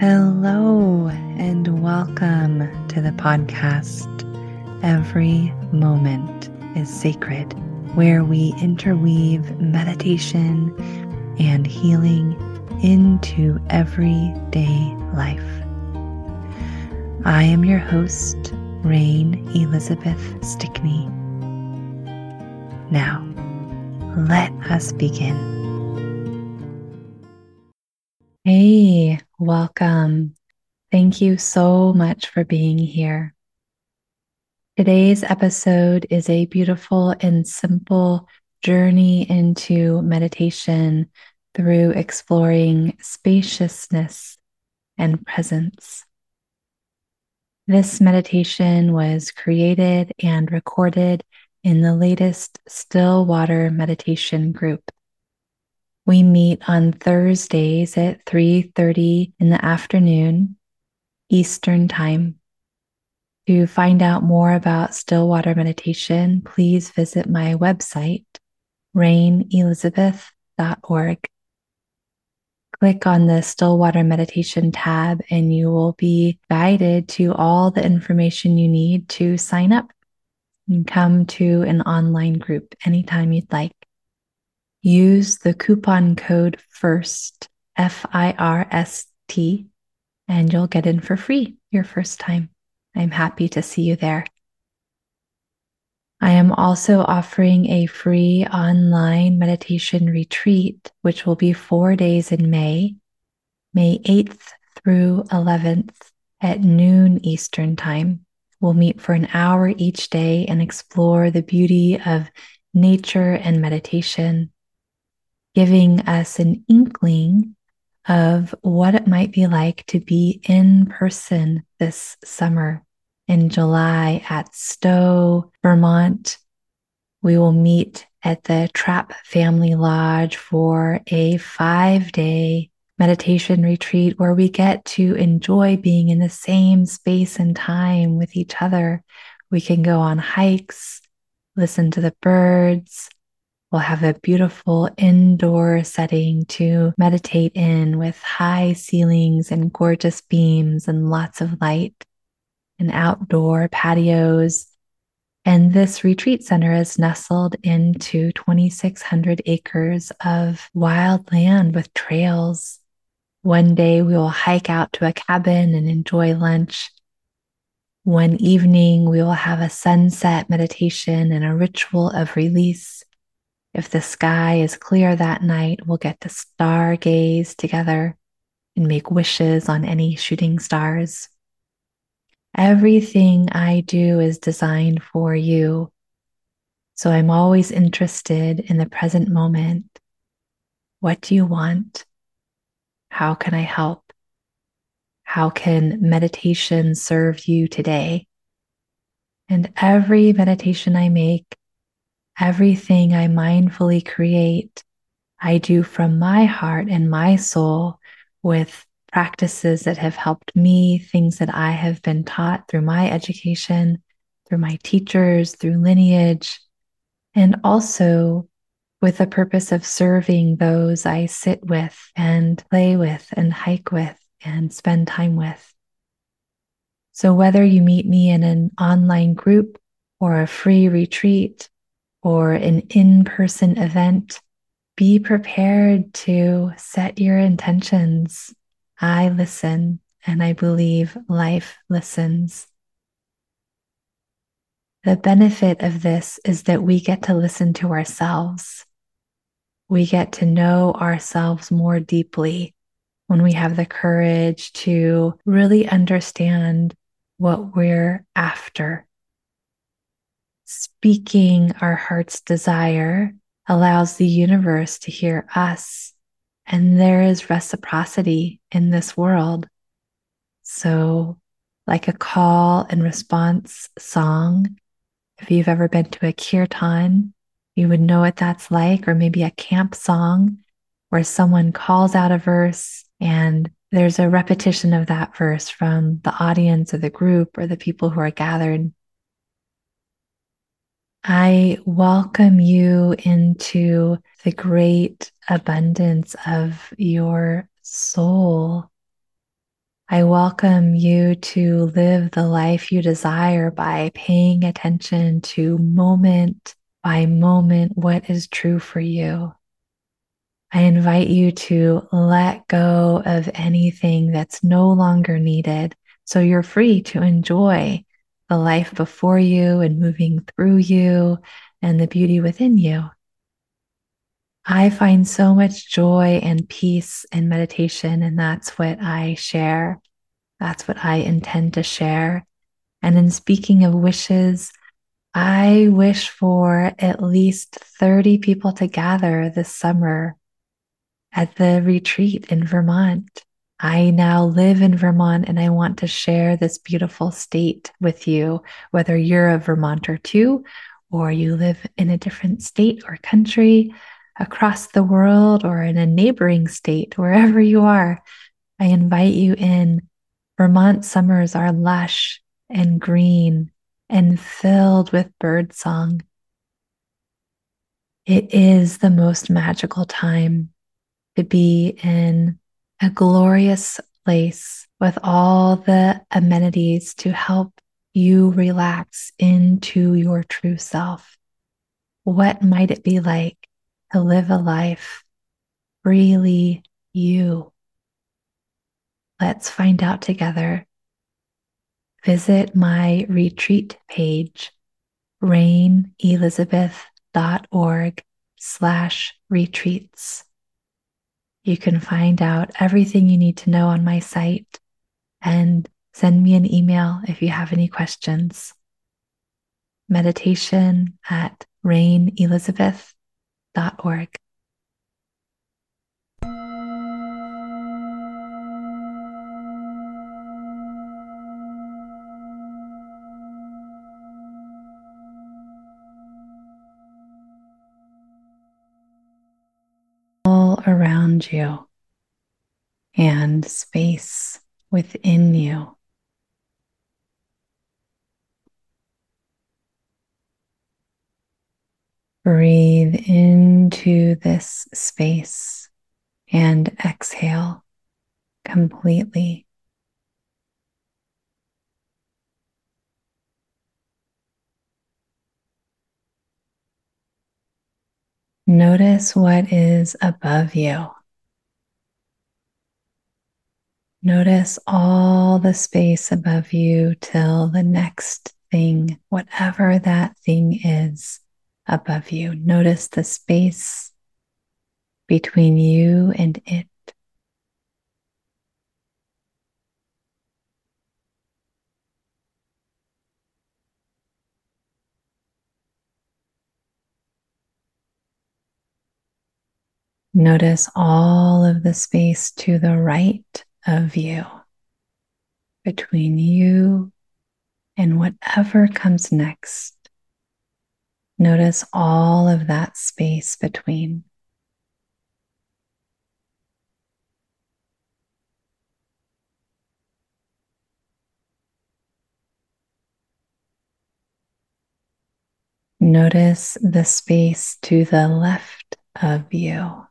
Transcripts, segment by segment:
Hello, and welcome to the podcast. Every moment is sacred, where we interweave meditation and healing into everyday life. I am your host, Rain Elizabeth Stickney. Now, let us begin. Hey, welcome. Thank you so much for being here. Today's episode is a beautiful and simple journey into meditation through exploring spaciousness and presence. This meditation was created and recorded in the latest Stillwater meditation group. We meet on Thursdays at 3:30 in the afternoon Eastern Time. To find out more about Stillwater meditation, please visit my website rainelizabeth.org. Click on the Stillwater Meditation tab and you will be guided to all the information you need to sign up and come to an online group anytime you'd like use the coupon code FIRST, F I R S T, and you'll get in for free your first time. I'm happy to see you there. I am also offering a free online meditation retreat, which will be four days in May, May 8th through 11th at noon Eastern Time. We'll meet for an hour each day and explore the beauty of nature and meditation giving us an inkling of what it might be like to be in person this summer in July at Stowe, Vermont. We will meet at the Trapp Family Lodge for a five day meditation retreat where we get to enjoy being in the same space and time with each other. We can go on hikes, listen to the birds, We'll have a beautiful indoor setting to meditate in with high ceilings and gorgeous beams and lots of light and outdoor patios. And this retreat center is nestled into 2,600 acres of wild land with trails. One day we will hike out to a cabin and enjoy lunch. One evening we will have a sunset meditation and a ritual of release. If the sky is clear that night, we'll get to stargaze together and make wishes on any shooting stars. Everything I do is designed for you. So I'm always interested in the present moment. What do you want? How can I help? How can meditation serve you today? And every meditation I make Everything I mindfully create, I do from my heart and my soul with practices that have helped me, things that I have been taught through my education, through my teachers, through lineage, and also with the purpose of serving those I sit with and play with and hike with and spend time with. So, whether you meet me in an online group or a free retreat, or an in person event, be prepared to set your intentions. I listen, and I believe life listens. The benefit of this is that we get to listen to ourselves. We get to know ourselves more deeply when we have the courage to really understand what we're after Speaking our heart's desire allows the universe to hear us, and there is reciprocity in this world. So, like a call and response song, if you've ever been to a kirtan, you would know what that's like, or maybe a camp song where someone calls out a verse and there's a repetition of that verse from the audience or the group or the people who are gathered. I welcome you into the great abundance of your soul. I welcome you to live the life you desire by paying attention to moment by moment what is true for you. I invite you to let go of anything that's no longer needed so you're free to enjoy the life before you and moving through you and the beauty within you. I find so much joy and peace in meditation, and that's what I share. That's what I intend to share. And in speaking of wishes, I wish for at least 30 people to gather this summer at the retreat in Vermont. I now live in Vermont and I want to share this beautiful state with you, whether you're a Vermonter too, or you live in a different state or country across the world or in a neighboring state, wherever you are. I invite you in. Vermont summers are lush and green and filled with birdsong. It is the most magical time to be in a glorious place with all the amenities to help you relax into your true self. What might it be like to live a life freely you? Let's find out together. Visit my retreat page, rainelizabeth.org slash retreats. You can find out everything you need to know on my site and send me an email if you have any questions. Meditation at rainelizabeth.org. around you and space within you. Breathe into this space and exhale completely. Notice what is above you. Notice all the space above you till the next thing, whatever that thing is above you. Notice the space between you and it. Notice all of the space to the right of you, between you and whatever comes next. Notice all of that space between. Notice the space to the left of you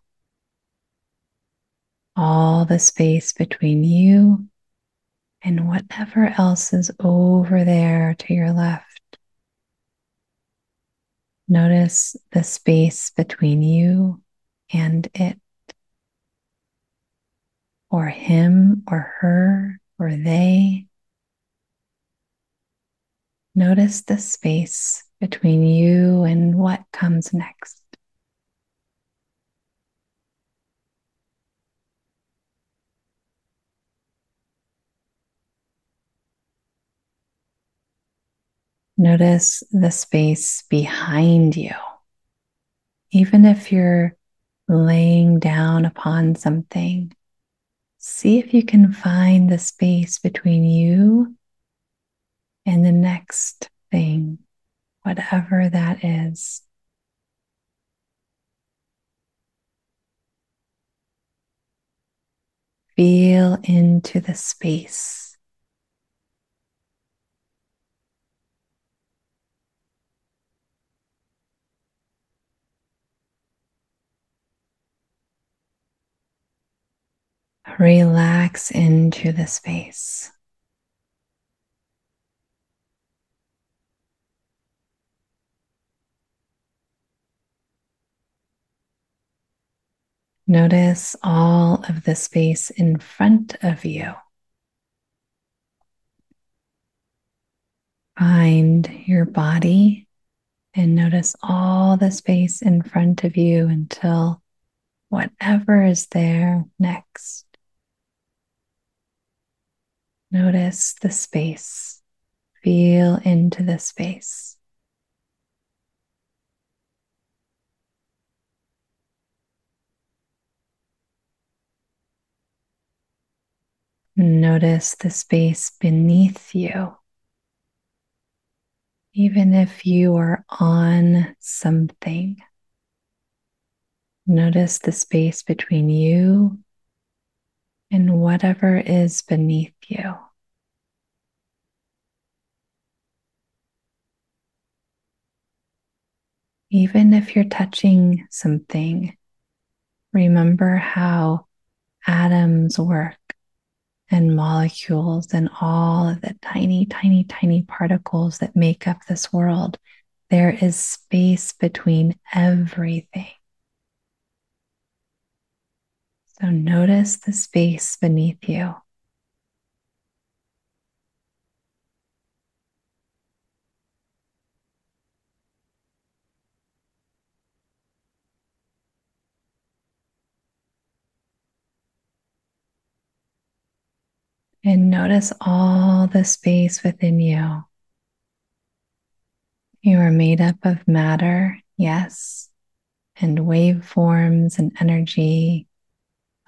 all the space between you and whatever else is over there to your left. Notice the space between you and it, or him, or her, or they. Notice the space between you and what comes next. Notice the space behind you. Even if you're laying down upon something, see if you can find the space between you and the next thing, whatever that is. Feel into the space. All Relax into the space. Notice all of the space in front of you. Find your body and notice all the space in front of you until whatever is there next. Notice the space. Feel into the space. Notice the space beneath you. Even if you are on something, notice the space between you and whatever is beneath you. Even if you're touching something, remember how atoms work and molecules and all of the tiny, tiny, tiny particles that make up this world. There is space between everything. So notice the space beneath you. And notice all the space within you. You are made up of matter, yes, and waveforms and energy,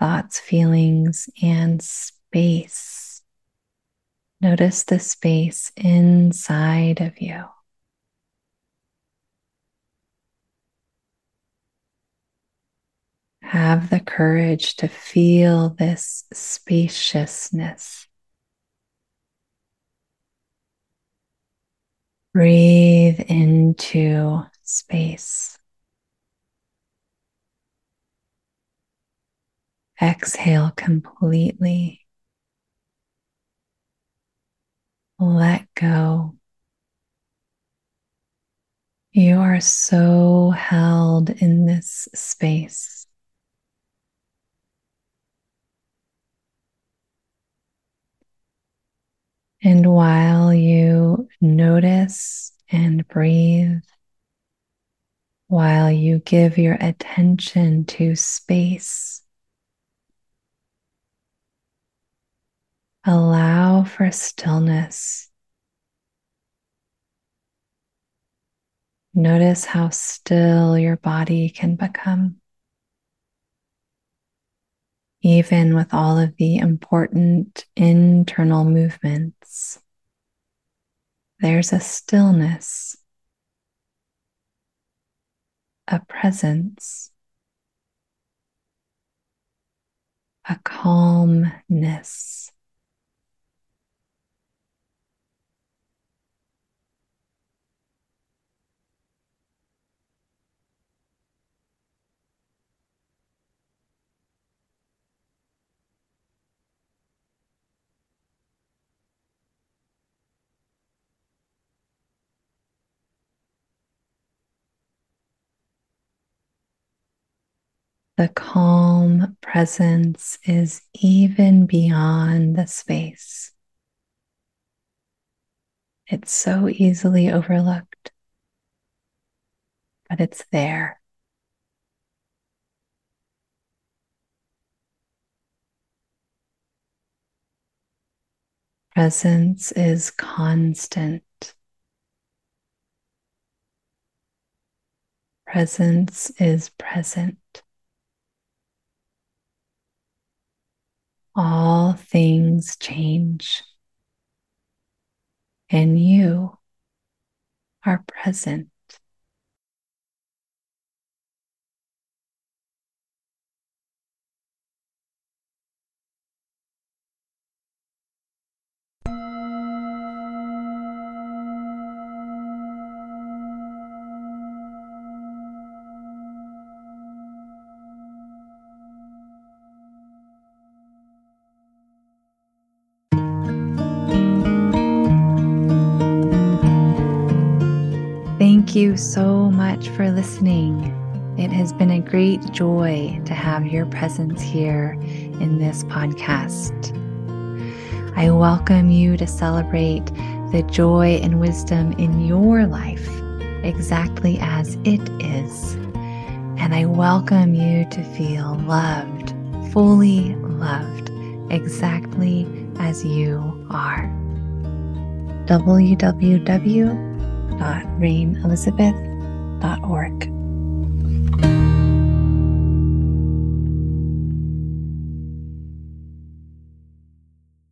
thoughts, feelings, and space. Notice the space inside of you. Have the courage to feel this spaciousness. Breathe into space. Exhale completely. Let go. You are so held in this space. And while you notice and breathe, while you give your attention to space, allow for stillness. Notice how still your body can become even with all of the important internal movements, there's a stillness, a presence, a calmness. The calm presence is even beyond the space. It's so easily overlooked, but it's there. Presence is constant. Presence is present. All things change, and you are present. You so much for listening. It has been a great joy to have your presence here in this podcast. I welcome you to celebrate the joy and wisdom in your life exactly as it is. And I welcome you to feel loved, fully loved, exactly as you are. www.rainelizabeth.org